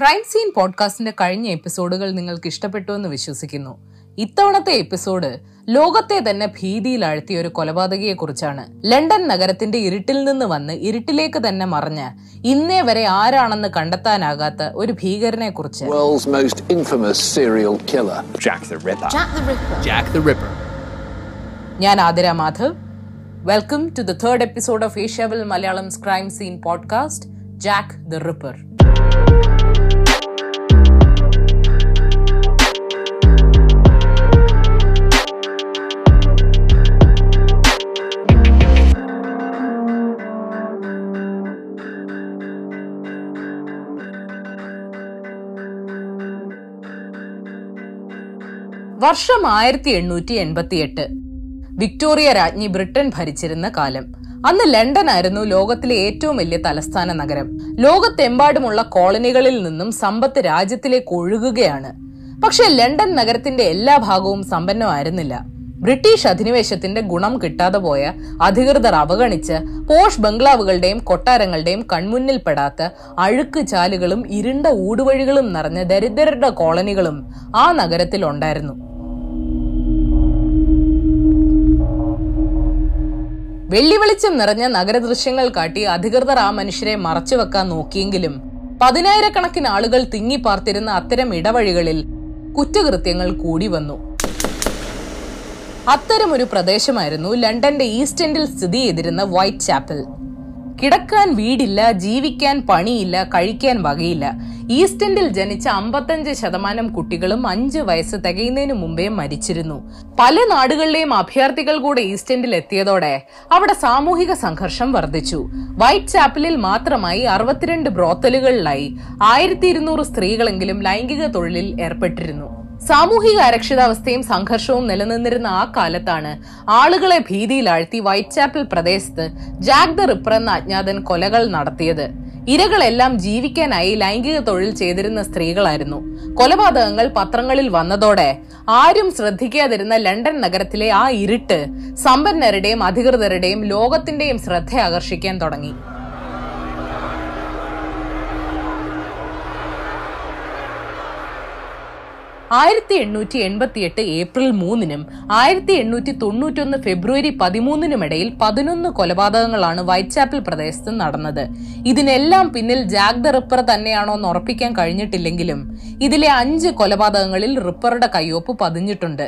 Crime scene പോഡ്കാസ്റ്റിന്റെ കഴിഞ്ഞ എപ്പിസോഡുകൾ നിങ്ങൾക്ക് ഇഷ്ടപ്പെട്ടു എന്ന് വിശ്വസിക്കുന്നു. ഇത്തവണത്തെ എപ്പിസോഡ് ലോകത്തെ തന്നെ ഭീതിയിൽ ആഴ്ത്തിയ ഒരു കൊലപാതകയെ കുറിച്ചാണ് ലണ്ടൻ നഗരത്തിന്റെ ഇരുട്ടിൽ നിന്ന് വന്ന് ഇരുട്ടിലേക്ക് തന്നെ മറഞ്ഞ ഇന്നേ വരെ ആരാണെന്ന് കണ്ടെത്താനാകാത്ത ഒരു ഭീകരനെ കുറിച്ച് ഞാൻ Athira Madhav. Welcome to the third episode of Asiaville Malayalam crime scene podcast Jack the Ripper വർഷം ആയിരത്തി എണ്ണൂറ്റി എൺപത്തി എട്ട് വിക്ടോറിയ രാജ്ഞി ബ്രിട്ടൻ ഭരിച്ചിരുന്ന കാലം. അന്ന് ലണ്ടൻ ആയിരുന്നു ലോകത്തിലെ ഏറ്റവും വലിയ തലസ്ഥാന നഗരം. ലോകത്തെമ്പാടുമുള്ള കോളനികളിൽ നിന്നും സമ്പത്ത് രാജ്യത്തിലേക്ക് ഒഴുകുകയാണ്. പക്ഷേ ലണ്ടൻ നഗരത്തിന്റെ എല്ലാ ഭാഗവും സമ്പന്നമായിരുന്നില്ല. ബ്രിട്ടീഷ് അധിനിവേശത്തിന്റെ ഗുണം കിട്ടാതെ പോയ അധികൃതർ അവഗണിച്ച് പോഷ് ബംഗ്ലാവുകളുടെയും കൊട്ടാരങ്ങളുടെയും കൺമുന്നിൽപ്പെടാത്ത അഴുക്ക് ചാലുകളും ഇരുണ്ട ഊടുവഴികളും നിറഞ്ഞ ദരിദ്രരുടെ കോളനികളും ആ നഗരത്തിൽ ഉണ്ടായിരുന്നു വെള്ളി വെളിച്ചം നിറഞ്ഞ നഗരദൃശ്യങ്ങൾ കാട്ടി അധികൃതർ ആ മനുഷ്യരെ മറച്ചു വെക്കാൻ നോക്കിയെങ്കിലും പതിനായിരക്കണക്കിന് ആളുകൾ തിങ്ങിപ്പാർത്തിരുന്ന അത്തരം ഇടവഴികളിൽ കുറ്റകൃത്യങ്ങൾ കൂടി വന്നു. അത്തരമൊരു പ്രദേശമായിരുന്നു ലണ്ടന്റെ ഈസ്റ്റ് എൻഡിൽ സ്ഥിതി ചെയ്തിരുന്ന വൈറ്റ് ചാപ്പൽ. കിടക്കാൻ വീടില്ല ജീവിക്കാൻ പണിയില്ല കഴിക്കാൻ വകയില്ല. ഈസ്റ്റ് എൻഡിൽ ജനിച്ച അമ്പത്തഞ്ച് ശതമാനം കുട്ടികളും അഞ്ച് വയസ്സ് തികയുന്നതിന് മുമ്പേ മരിച്ചിരുന്നു. പല നാടുകളിലെയും അഭയാർത്ഥികൾ കൂടെ ഈസ്റ്റ് എത്തിയതോടെ അവിടെ സാമൂഹിക സംഘർഷം വർദ്ധിച്ചു. വൈറ്റ് ചാപ്പലിൽ മാത്രമായി അറുപത്തിരണ്ട് ബ്രോത്തലുകളിലായി ആയിരത്തി സ്ത്രീകളെങ്കിലും ലൈംഗിക തൊഴിലിൽ ഏർപ്പെട്ടിരുന്നു. സാമൂഹിക അരക്ഷിതാവസ്ഥയും സംഘർഷവും നിലനിന്നിരുന്ന ആ കാലത്താണ് ആളുകളെ ഭീതിയിലാഴ്ത്തി വൈറ്റ് ചാപ്പൽ പ്രദേശത്ത് ജാക്ക് ദ റിപ്പർ എന്ന അജ്ഞാതൻ കൊലകൾ നടത്തിയത്. ഇരകളെല്ലാം ജീവിക്കാനായി ലൈംഗിക തൊഴിൽ ചെയ്തിരുന്ന സ്ത്രീകളായിരുന്നു. കൊലപാതകങ്ങൾ പത്രങ്ങളിൽ വന്നതോടെ ആരും ശ്രദ്ധിക്കാതിരുന്ന ലണ്ടൻ നഗരത്തിലെ ആ ഇരുട്ട് സമ്പന്നരുടെയും അധികൃതരുടെയും ലോകത്തിന്റെയും ശ്രദ്ധ ആകർഷിക്കാൻ തുടങ്ങി. ആയിരത്തി എണ്ണൂറ്റി എൺപത്തി എട്ട് ഏപ്രിൽ മൂന്നിനും ആയിരത്തി എണ്ണൂറ്റി തൊണ്ണൂറ്റൊന്ന് ഫെബ്രുവരി പതിമൂന്നിനുമിടയിൽ പതിനൊന്ന് കൊലപാതകങ്ങളാണ് വൈറ്റ്ചാപ്പൽ പ്രദേശത്ത് നടന്നത്. ഇതിനെല്ലാം പിന്നിൽ ജാക്ക് ദ റിപ്പർ തന്നെയാണോ എന്ന് ഉറപ്പിക്കാൻ കഴിഞ്ഞിട്ടില്ലെങ്കിലും ഇതിലെ അഞ്ച് കൊലപാതകങ്ങളിൽ റിപ്പറുടെ കയ്യൊപ്പ് പതിഞ്ഞിട്ടുണ്ട്.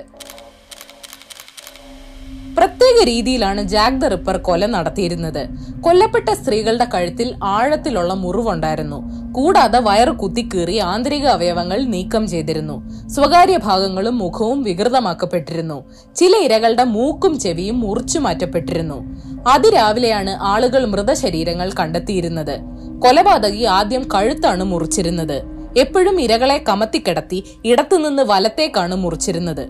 പ്രത്യേക രീതിയിലാണ് ജാക്ക് ദ റിപ്പർ കൊല നടത്തിയിരുന്നത്. കൊല്ലപ്പെട്ട സ്ത്രീകളുടെ കഴുത്തിൽ ആഴത്തിലുള്ള മുറിവുണ്ടായിരുന്നു. കൂടാതെ വയറ് കുത്തിക്കീറി ആന്തരിക അവയവങ്ങൾ നീക്കം ചെയ്തിരുന്നു. സ്വകാര്യ ഭാഗങ്ങളും മുഖവും വികൃതമാക്കപ്പെട്ടിരുന്നു. ചില ഇരകളുടെ മൂക്കും ചെവിയും മുറിച്ചു മാറ്റപ്പെട്ടിരുന്നു അതിരാവിലെയാണ് ആളുകൾ മൃതശരീരങ്ങൾ കണ്ടെത്തിയിരുന്നത്. കൊലപാതകി ആദ്യം കഴുത്താണ് മുറിച്ചിരുന്നത്. എപ്പോഴും ഇരകളെ കമത്തിക്കിടത്തി ഇടത്തുനിന്ന് വലത്തേക്കാണ് മുറിച്ചിരുന്നത്.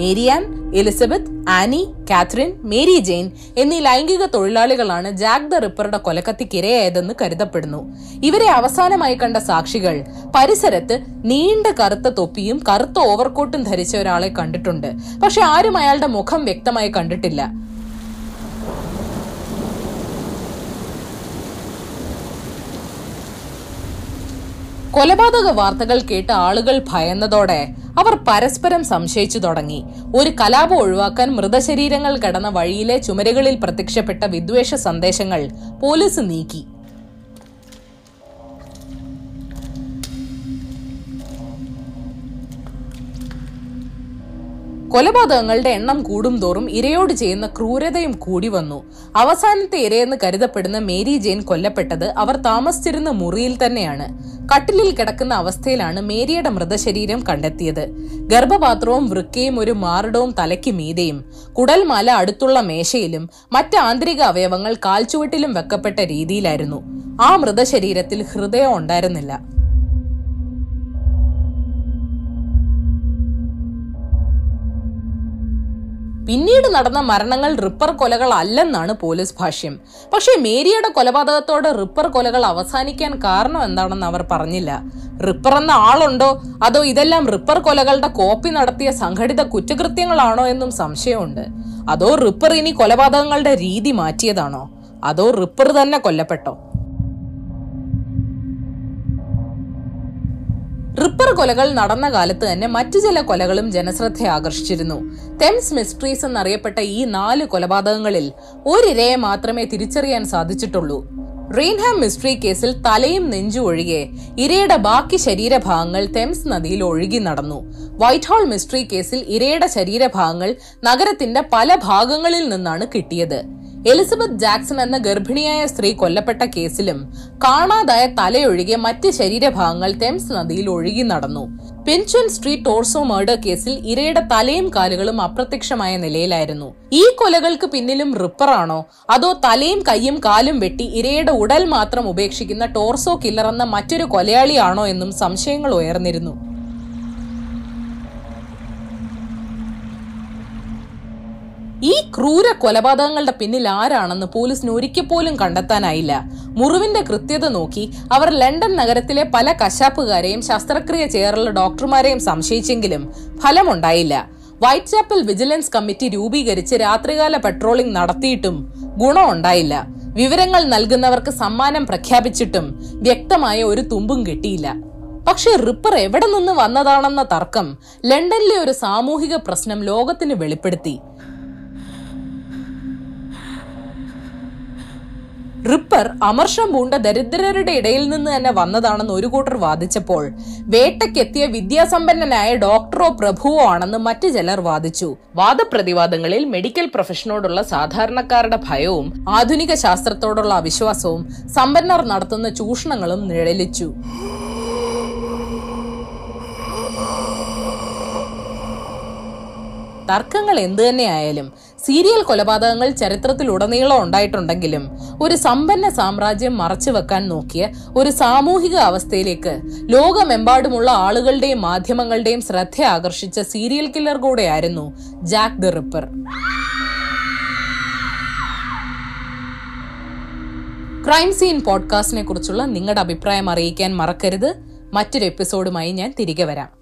Mary Ann Elizabeth Annie Catherine Mary Jane എന്നീ ലൈംഗിക തൊഴിലാളികളാണ് ജാക്ക് ദ റിപ്പറുടെ കൊലക്കത്തിക്കിരയായതെന്ന് കരുതപ്പെടുന്നു. ഇവരെ അവസാനമായി കണ്ട സാക്ഷികൾ പരിസരത്ത് നീണ്ട കറുത്ത തൊപ്പിയും കറുത്ത ഓവർകോട്ടും ധരിച്ച ഒരാളെ കണ്ടിട്ടുണ്ട്. പക്ഷെ ആരും അയാളുടെ മുഖം വ്യക്തമായി കണ്ടിട്ടില്ല. കൊലപാതക വാർത്തകൾ കേട്ട് ആളുകൾ ഭയന്നതോടെ അവർ പരസ്പരം സംശയിച്ചു തുടങ്ങി. ഒരു കലാപം ഒഴിവാക്കാൻ മൃതശരീരങ്ങൾ കടന്ന വഴിയിലെ ചുമരുകളിൽ പ്രത്യക്ഷപ്പെട്ട വിദ്വേഷ സന്ദേശങ്ങൾ പോലീസ് നീക്കി. കൊലപാതകങ്ങളുടെ എണ്ണം കൂടുംതോറും ഇരയോട് ചെയ്യുന്ന ക്രൂരതയും കൂടി വന്നു. അവസാനത്തെ ഇരയെന്ന് കരുതപ്പെടുന്ന മേരി ജെയിൻ കൊല്ലപ്പെട്ടത് അവർ താമസിച്ചിരുന്ന മുറിയിൽ തന്നെയാണ്. കട്ടിലിൽ കിടക്കുന്ന അവസ്ഥയിലാണ് മേരിയുടെ മൃതശരീരം കണ്ടെത്തിയത്. ഗർഭപാത്രവും വൃക്കയും ഒരു മാറിടവും തലയ്ക്ക് മീതെയും കുടൽമാല അടുത്തുള്ള മേശയിലും മറ്റ് ആന്തരിക അവയവങ്ങൾ കാൽച്ചുവട്ടിലും വെക്കപ്പെട്ട രീതിയിലായിരുന്നു. ആ മൃതശരീരത്തിൽ ഹൃദയം ഉണ്ടായിരുന്നില്ല. പിന്നീട് നടന്ന മരണങ്ങൾ റിപ്പർ കൊലകളല്ലെന്നാണ് പോലീസ് ഭാഷ്യം. പക്ഷേ മേരിയുടെ കൊലപാതകത്തോടെ റിപ്പർ കൊലകൾ അവസാനിക്കാൻ കാരണം എന്താണെന്ന് അവർ പറഞ്ഞില്ല. റിപ്പർ എന്ന ആളുണ്ടോ? അതോ ഇതെല്ലാം റിപ്പർ കൊലകളുടെ കോപ്പി നടത്തിയ സംഘടിത കുറ്റകൃത്യങ്ങളാണോ എന്നും സംശയമുണ്ട്. അതോ റിപ്പർ ഇനി കൊലപാതകങ്ങളുടെ രീതി മാറ്റിയതാണോ? അതോ റിപ്പർ തന്നെ കൊല്ലപ്പെട്ടോ? റിപ്പർ കൊലകൾ നടന്ന കാലത്ത് തന്നെ മറ്റു ചില കൊലകളും ജനശ്രദ്ധ ആകർഷിച്ചിരുന്നു. തെംസ് മിസ്ട്രീസ് എന്നറിയപ്പെട്ട ഈ നാല് കൊലപാതകങ്ങളിൽ ഒരിരയെ മാത്രമേ തിരിച്ചറിയാൻ സാധിച്ചിട്ടുള്ളൂ. റെയിൻഹാം മിസ്ട്രി കേസിൽ തലയും നെഞ്ചും ഒഴികെ ഇരയുടെ ബാക്കി ശരീരഭാഗങ്ങൾ തെംസ് നദിയിൽ ഒഴുകി നടന്നു. വൈറ്റ് ഹോൾ മിസ്ട്രി കേസിൽ ഇരയുടെ ശരീരഭാഗങ്ങൾ നഗരത്തിന്റെ പല ഭാഗങ്ങളിൽ നിന്നാണ് കിട്ടിയത്. എലിസബത്ത് ജാക്സൺ എന്ന ഗർഭിണിയായ സ്ത്രീ കൊല്ലപ്പെട്ട കേസിലും കാണാതായ തലയൊഴികെ മറ്റ് ശരീരഭാഗങ്ങൾ തെംസ് നദിയിൽ ഒഴുകി നടന്നു. പെൻഷൻ സ്ട്രീറ്റ് ടോർസോ മർഡർ കേസിൽ ഇരയുടെ തലയും കാലുകളും അപ്രത്യക്ഷമായ നിലയിലായിരുന്നു. ഈ കൊലകൾക്ക് പിന്നിലും റിപ്പറാണോ അതോ തലയും കൈയും കാലും വെട്ടി ഇരയുടെ ഉടൽ മാത്രം ഉപേക്ഷിക്കുന്ന ടോർസോ കില്ലർ എന്ന മറ്റൊരു കൊലയാളിയാണോ എന്നും സംശയങ്ങൾ ഉയർന്നിരുന്നു. ഈ ക്രൂര കൊലപാതകങ്ങളുടെ പിന്നിൽ ആരാണെന്ന് പോലീസിന് ഒരിക്കൽ പോലും കണ്ടെത്താനായില്ല. മുറിവിന്റെ കൃത്യത നോക്കി അവർ ലണ്ടൻ നഗരത്തിലെ പല കശാപ്പുകാരെയും ശസ്ത്രക്രിയ ചെയ്യാറുള്ള ഡോക്ടർമാരെയും സംശയിച്ചെങ്കിലും ഫലമുണ്ടായില്ല. വൈറ്റ് ചാപ്പൽ വിജിലൻസ് കമ്മിറ്റി രൂപീകരിച്ച് രാത്രികാല പെട്രോളിംഗ് നടത്തിയിട്ടും ഗുണമുണ്ടായില്ല വിവരങ്ങൾ നൽകുന്നവർക്ക് സമ്മാനം പ്രഖ്യാപിച്ചിട്ടും വ്യക്തമായ ഒരു തുമ്പും കിട്ടിയില്ല. പക്ഷേ റിപ്പർ എവിടെ നിന്ന് വന്നതാണെന്ന തർക്കം ലണ്ടനിലെ ഒരു സാമൂഹിക പ്രശ്നം ലോകത്തിന് വെളിപ്പെടുത്തി. റിപ്പർ അമർഷം പൂണ്ട ദരിദ്രരുടെ ഇടയിൽ നിന്ന് തന്നെ വന്നതാണെന്ന് ഒരു കൂട്ടർ വാദിച്ചപ്പോൾ വേട്ടയ്ക്കെത്തിയ വിദ്യാസമ്പന്നനായ ഡോക്ടറോ പ്രഭുവോ ആണെന്ന് മറ്റു ചിലർ വാദിച്ചു. വാദപ്രതിവാദങ്ങളിൽ മെഡിക്കൽ പ്രൊഫഷനോടുള്ള സാധാരണക്കാരുടെ ഭയവും ആധുനിക ശാസ്ത്രത്തോടുള്ള അവിശ്വാസവും സമ്പന്നർ നടത്തുന്ന ചൂഷണങ്ങളും നിഴലിച്ചു. തർക്കങ്ങൾ എന്തു തന്നെയായാലും സീരിയൽ കൊലപാതകങ്ങൾ ചരിത്രത്തിൽ ഉടനീളം ഉണ്ടായിട്ടുണ്ടെങ്കിലും ഒരു സമ്പന്ന സാമ്രാജ്യം മറച്ചു വെക്കാൻ നോക്കിയ ഒരു സാമൂഹിക അവസ്ഥയിലേക്ക് ലോകമെമ്പാടുമുള്ള ആളുകളുടെയും മാധ്യമങ്ങളുടെയും ശ്രദ്ധ ആകർഷിച്ച സീരിയൽ കില്ലർ കൂടെയായിരുന്നു Jack the Ripper. Crime scene പോഡ്കാസ്റ്റിനെ കുറിച്ചുള്ള നിങ്ങളുടെ അഭിപ്രായം അറിയിക്കാൻ മറക്കരുത്. മറ്റൊരു എപ്പിസോഡുമായി ഞാൻ തിരികെ വരാം.